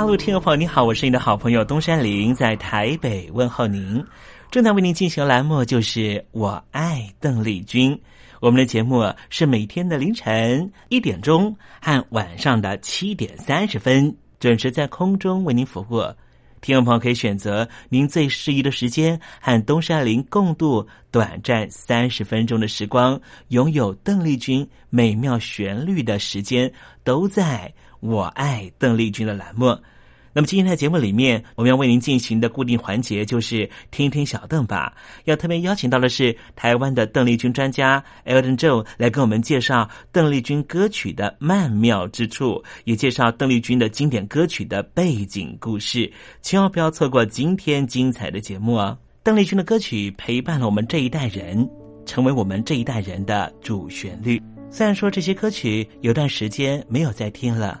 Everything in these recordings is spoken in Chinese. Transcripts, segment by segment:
大陆听众朋友，你好，我是你的好朋友东山林，在台北问候您。正在为您进行的栏目就是我爱邓丽君。我们的节目是每天的凌晨一点钟和晚上的七点三十分准时在空中为您服务。听众朋友可以选择您最适宜的时间，和东山林共度短暂三十分钟的时光，拥有邓丽君美妙旋律的时间，都在。我爱邓丽君的栏目，那么今天的节目里面，我们要为您进行的固定环节就是听听小邓吧。要特别邀请到的是台湾的邓丽君专家 Elton Joe 来跟我们介绍邓丽君歌曲的曼妙之处，也介绍邓丽君的经典歌曲的背景故事。千万不要错过今天精彩的节目哦！邓丽君的歌曲陪伴了我们这一代人，成为我们这一代人的主旋律。虽然说这些歌曲有段时间没有再听了。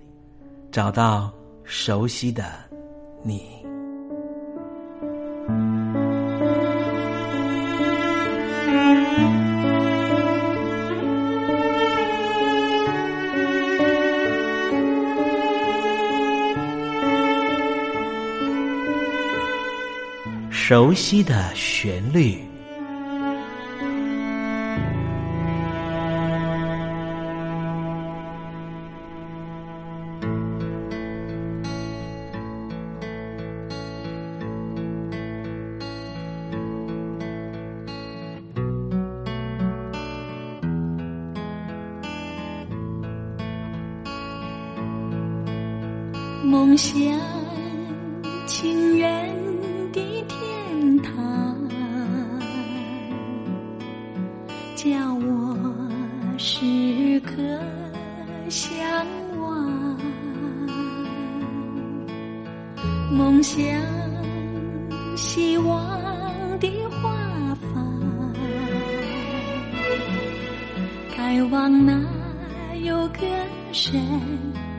找到熟悉的你，熟悉的旋律。叫我时刻向往。梦想希望的花房，开往那有歌声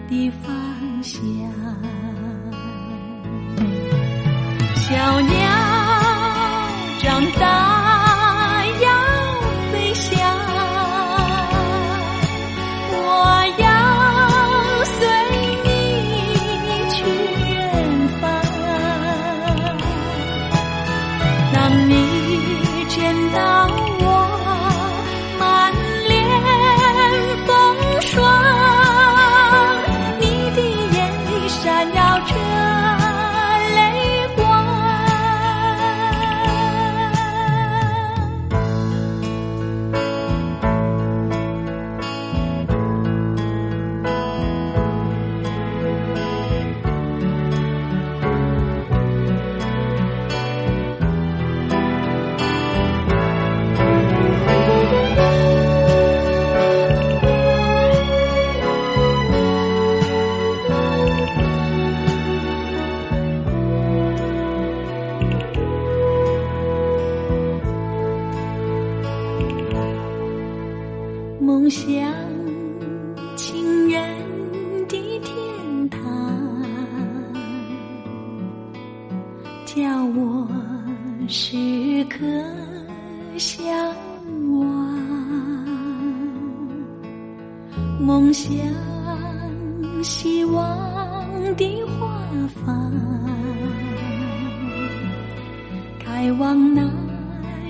的方。的花房，开往那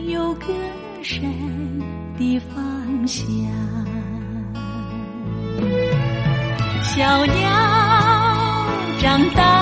有歌声的方向。小鸟长大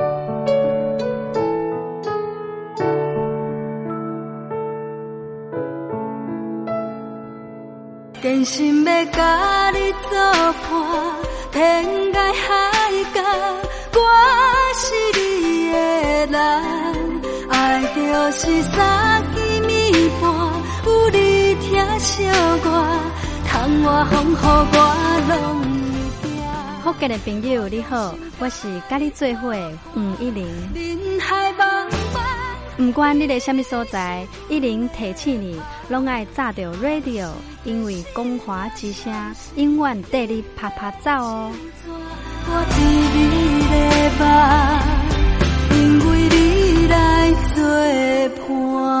真心要甲你作伴，天涯海角，我是你的人。爱就是三更暝半，有你疼惜我，窗外风雨我拢会行。福建的朋友你好，我是甲你做伙的黄一玲。不管你在什么所在，一零提起你，拢爱炸着 radio，因为光华之声永远带你啪啪走哦。我知你的梦，因为你来作伴。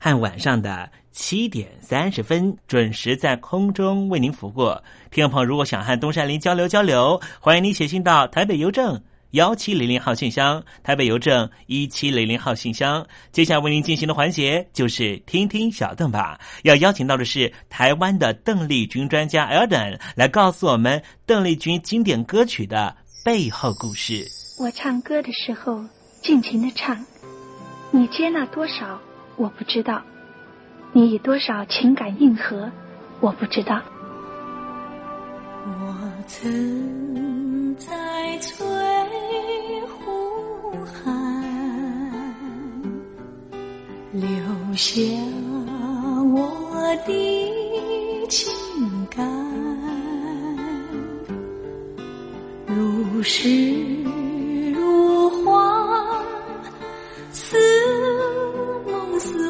和晚上的。七点三十分准时在空中为您服务。听众朋友，如果想和东山林交流交流，欢迎您写信到台北邮政幺七零零号信箱，台北邮政一七零零号信箱。接下来为您进行的环节就是听听小邓吧，要邀请到的是台湾的邓丽君专家 Elden 来告诉我们邓丽君经典歌曲的背后故事。我唱歌的时候尽情的唱，你接纳多少我不知道。你以多少情感应和，我不知道。我曾在翠湖畔留下我的情感，如诗如画，似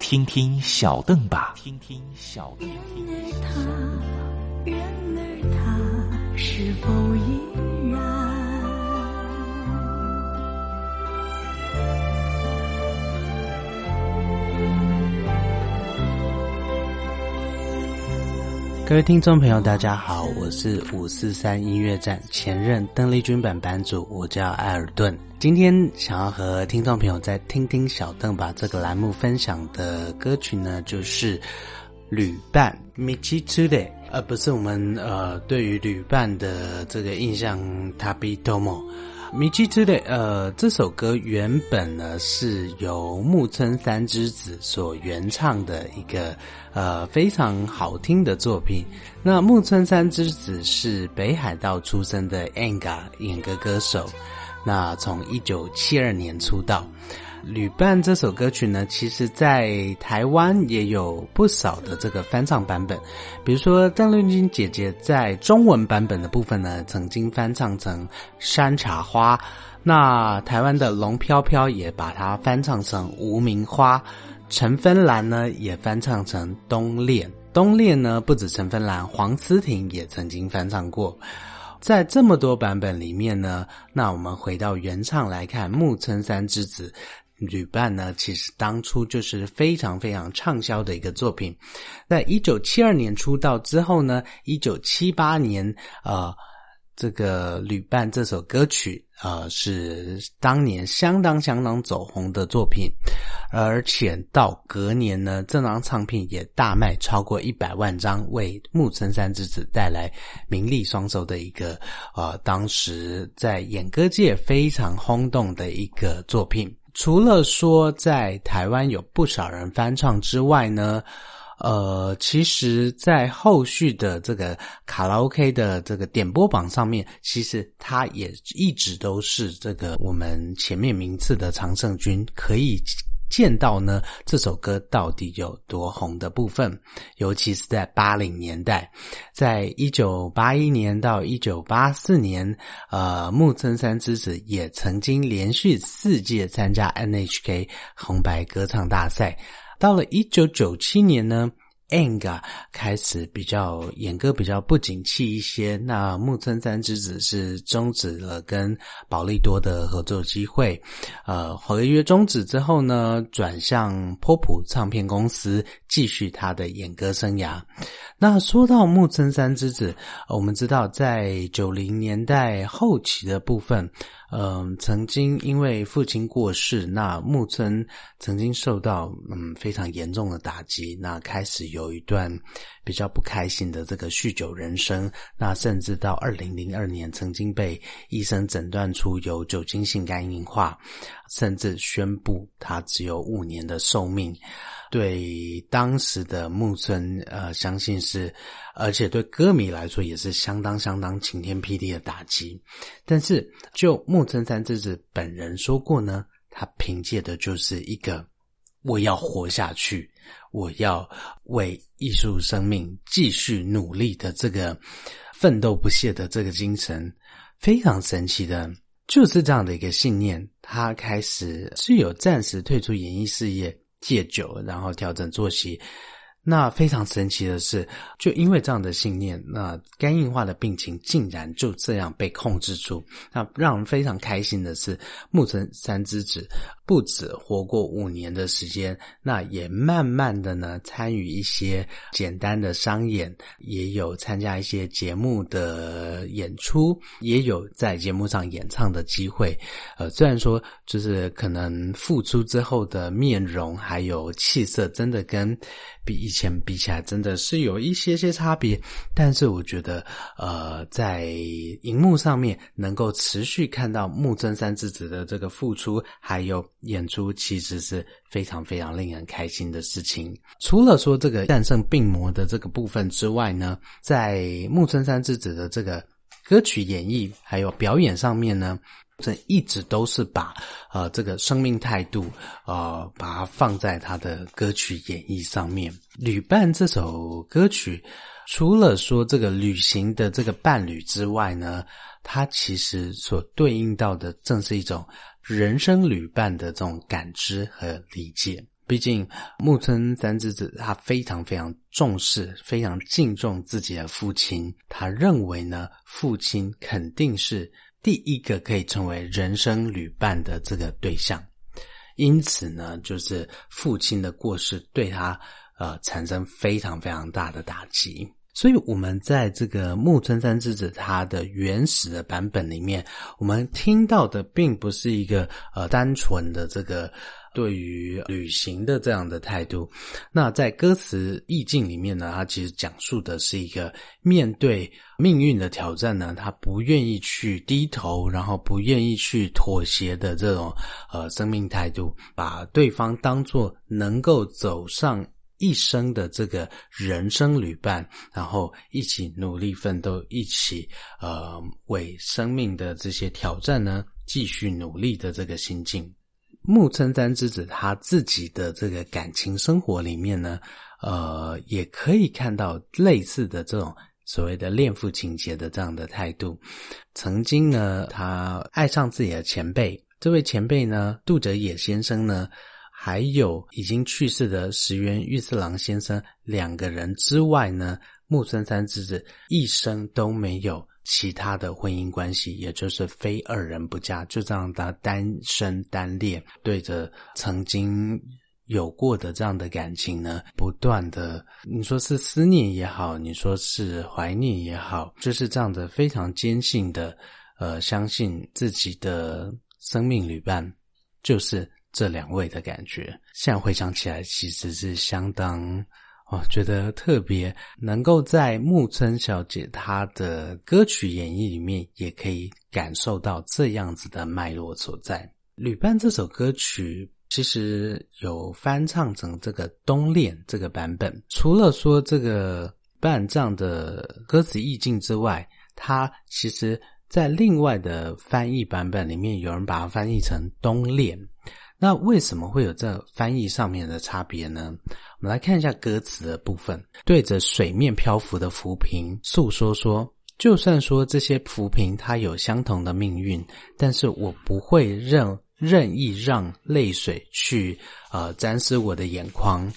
听听小邓吧。听听小邓。然而他是否依各位听众朋友，大家好，我是五四三音乐站前任邓丽君版版主，我叫艾尔顿。今天想要和听众朋友再听听小邓把这个栏目分享的歌曲呢，就是旅伴 Michi Today，而不是我们呃对于旅伴的这个印象 Tabi Tomo。米奇之类呃，这首歌原本呢是由木村三之子所原唱的一个呃非常好听的作品。那木村三之子是北海道出生的 Anga 演歌歌手。那从一九七二年出道，《旅伴》这首歌曲呢，其实在台湾也有不少的这个翻唱版本。比如说，邓丽君姐姐在中文版本的部分呢，曾经翻唱成《山茶花》；那台湾的龙飘飘也把它翻唱成《无名花》；陈芬兰呢也翻唱成《冬恋》。《冬恋》呢不止陈芬兰，黄思婷也曾经翻唱过。在这么多版本里面呢，那我们回到原唱来看，木村三之子旅伴呢，其实当初就是非常非常畅销的一个作品。在一九七二年出道之后呢，一九七八年，呃。这个旅伴这首歌曲，呃，是当年相当相当走红的作品，而且到隔年呢，这张唱片也大卖超过一百万张，为木村三之子带来名利双收的一个，呃，当时在演歌界非常轰动的一个作品。除了说在台湾有不少人翻唱之外呢。呃，其实，在后续的这个卡拉 OK 的这个点播榜上面，其实它也一直都是这个我们前面名次的常胜军，可以见到呢这首歌到底有多红的部分。尤其是在八零年代，在一九八一年到一九八四年，呃，木村三之子也曾经连续四届参加 NHK 红白歌唱大赛。到了一九九七年呢 Anga 开始比较演歌比较不景气一些，那木村三之子是终止了跟宝利多的合作机会，呃，合约终止之后呢，转向波普唱片公司继续他的演歌生涯。那说到木村三之子，我们知道在九零年代后期的部分。嗯，曾经因为父亲过世，那木村曾经受到嗯非常严重的打击，那开始有一段比较不开心的这个酗酒人生，那甚至到二零零二年曾经被医生诊断出有酒精性肝硬化，甚至宣布他只有五年的寿命。对当时的木村，呃，相信是，而且对歌迷来说也是相当相当晴天霹雳的打击。但是，就木村三之子本人说过呢，他凭借的就是一个我要活下去，我要为艺术生命继续努力的这个奋斗不懈的这个精神，非常神奇的，就是这样的一个信念。他开始是有暂时退出演艺事业。戒酒，然后调整作息。那非常神奇的是，就因为这样的信念，那肝硬化的病情竟然就这样被控制住。那让人非常开心的是，木村三之子不止活过五年的时间，那也慢慢的呢参与一些简单的商演，也有参加一些节目的演出，也有在节目上演唱的机会。呃，虽然说就是可能复出之后的面容还有气色，真的跟比以前比起来，真的是有一些些差别。但是我觉得，呃，在荧幕上面能够持续看到木村三之子的这个付出，还有演出，其实是非常非常令人开心的事情。除了说这个战胜病魔的这个部分之外呢，在木村三之子的这个歌曲演绎还有表演上面呢。这一直都是把呃这个生命态度呃把它放在他的歌曲演绎上面。旅伴这首歌曲，除了说这个旅行的这个伴侣之外呢，它其实所对应到的正是一种人生旅伴的这种感知和理解。毕竟木村三之子他非常非常重视、非常敬重自己的父亲，他认为呢父亲肯定是。第一个可以成为人生旅伴的这个对象，因此呢，就是父亲的过世对他呃产生非常非常大的打击。所以，我们在这个木村山之子他的原始的版本里面，我们听到的并不是一个呃单纯的这个。对于旅行的这样的态度，那在歌词意境里面呢，它其实讲述的是一个面对命运的挑战呢，他不愿意去低头，然后不愿意去妥协的这种呃生命态度，把对方当做能够走上一生的这个人生旅伴，然后一起努力奋斗，一起呃为生命的这些挑战呢继续努力的这个心境。木村三之子他自己的这个感情生活里面呢，呃，也可以看到类似的这种所谓的恋父情节的这样的态度。曾经呢，他爱上自己的前辈，这位前辈呢，杜哲野先生呢，还有已经去世的石原裕次郎先生两个人之外呢，木村三之子一生都没有。其他的婚姻关系，也就是非二人不嫁，就这样的单身单恋，对着曾经有过的这样的感情呢，不断的，你说是思念也好，你说是怀念也好，就是这样的非常坚信的，呃，相信自己的生命旅伴就是这两位的感觉。现在回想起来，其实是相当。我觉得特别能够在木村小姐她的歌曲演绎里面，也可以感受到这样子的脉络所在。《旅伴》这首歌曲其实有翻唱成这个《冬恋》这个版本，除了说这个伴唱的歌词意境之外，它其实在另外的翻译版本里面，有人把它翻译成《冬恋》。那为什么会有这翻译上面的差别呢？我们来看一下歌词的部分。对着水面漂浮的浮萍诉说说，就算说这些浮萍它有相同的命运，但是我不会任任意让泪水去呃沾湿我的眼眶，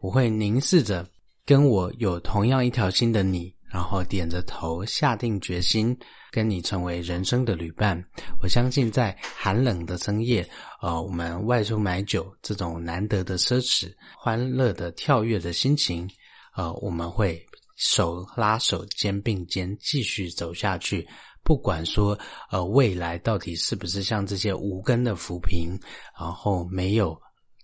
我会凝视着跟我有同样一条心的你，然后点着头下定决心跟你成为人生的旅伴。我相信在寒冷的深夜，呃，我们外出买酒这种难得的奢侈、欢乐的跳跃的心情，呃，我们会手拉手、肩并肩继续走下去。不管说，呃，未来到底是不是像这些无根的浮萍，然后没有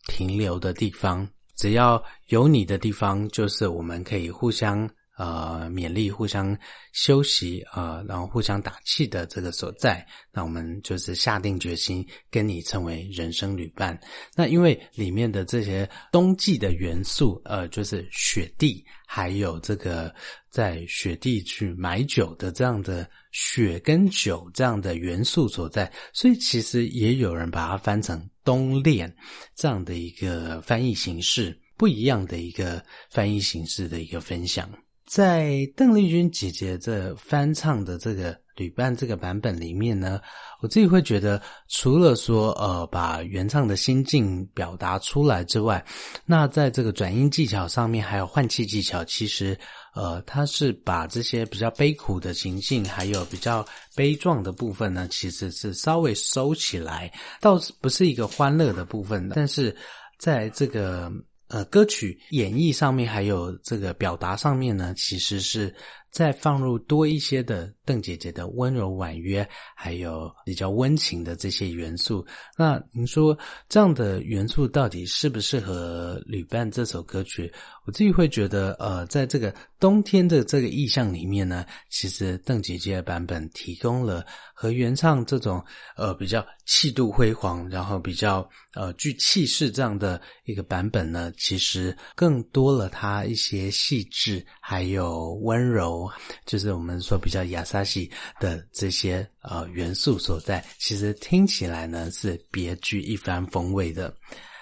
停留的地方，只要有你的地方，就是我们可以互相呃勉励、互相休息呃，然后互相打气的这个所在。那我们就是下定决心跟你成为人生旅伴。那因为里面的这些冬季的元素，呃，就是雪地，还有这个在雪地去买酒的这样的。雪跟酒这样的元素所在，所以其实也有人把它翻成冬恋这样的一个翻译形式，不一样的一个翻译形式的一个分享。在邓丽君姐姐这翻唱的这个旅伴这个版本里面呢，我自己会觉得，除了说呃把原唱的心境表达出来之外，那在这个转音技巧上面还有换气技巧，其实。呃，他是把这些比较悲苦的情境，还有比较悲壮的部分呢，其实是稍微收起来，倒是不是一个欢乐的部分。但是在这个呃歌曲演绎上面，还有这个表达上面呢，其实是。再放入多一些的邓姐姐的温柔婉约，还有比较温情的这些元素。那您说这样的元素到底适不适合旅伴这首歌曲？我自己会觉得，呃，在这个冬天的这个意象里面呢，其实邓姐姐的版本提供了和原唱这种呃比较气度辉煌，然后比较呃具气势这样的一个版本呢，其实更多了它一些细致还有温柔。就是我们说比较亚萨西的这些呃元素所在，其实听起来呢是别具一番风味的。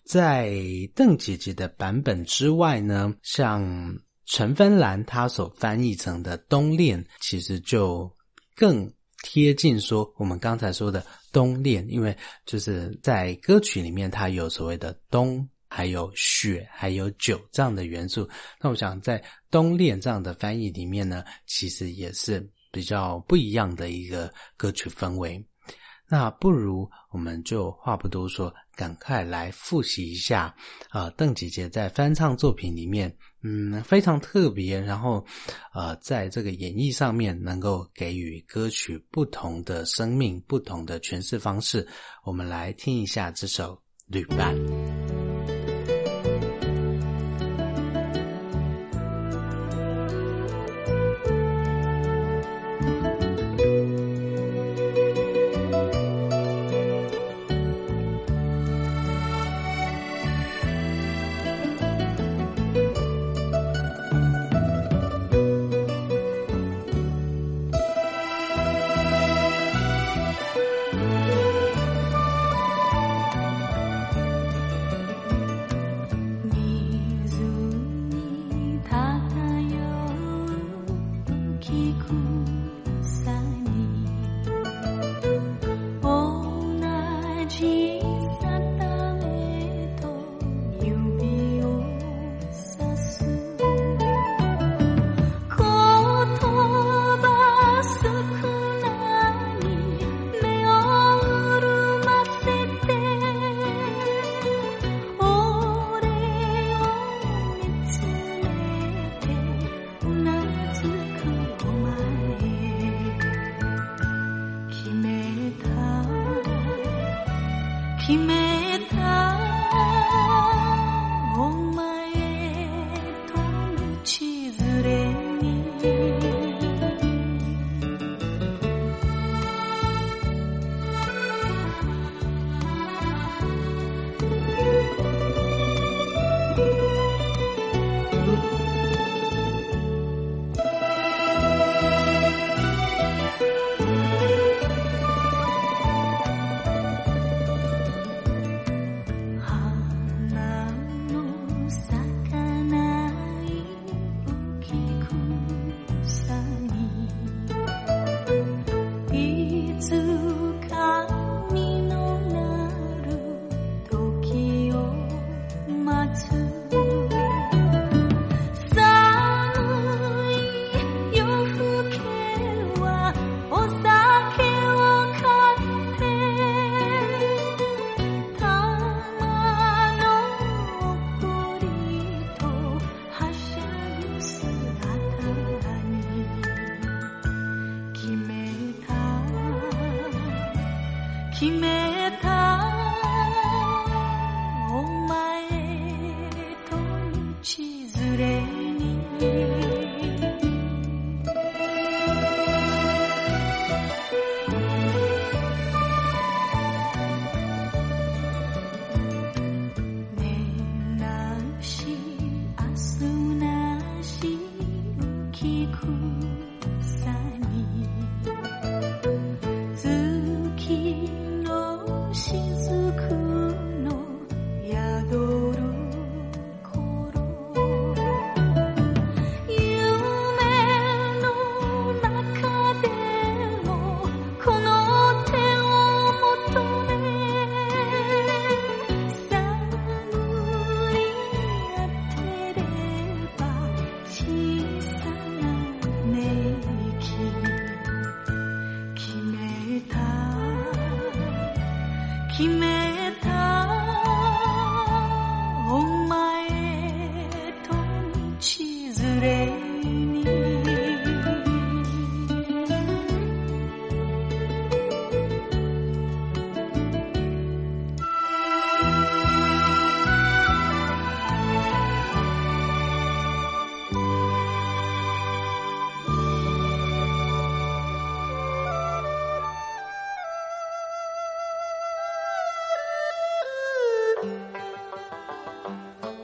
在邓姐姐的版本之外呢，像陈芬兰她所翻译成的《冬恋》，其实就更贴近说我们刚才说的冬恋，因为就是在歌曲里面它有所谓的冬。还有雪，还有酒这样的元素。那我想在冬恋这样的翻译里面呢，其实也是比较不一样的一个歌曲氛围。那不如我们就话不多说，赶快来复习一下啊，邓姐姐在翻唱作品里面，嗯，非常特别，然后呃，在这个演绎上面能够给予歌曲不同的生命、不同的诠释方式。我们来听一下这首《旅伴》。He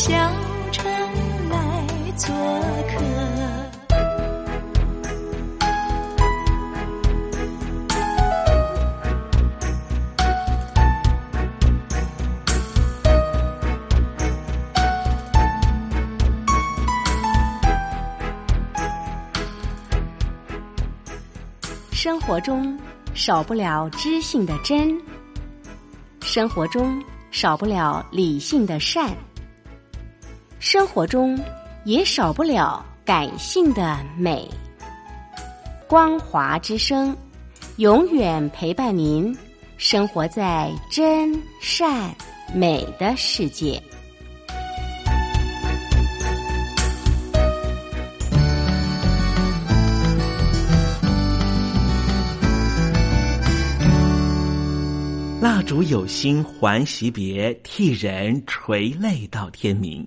小城来做客。生活中少不了知性的真，生活中少不了理性的善，生活中也少不了感性的美。光华之声，永远陪伴您，生活在真善美的世界。蜡烛有心还惜别，替人垂泪到天明。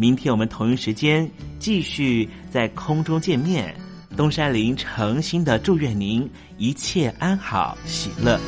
明天我们同一时间继续在空中见面。东山林诚心的祝愿您一切安好，喜乐。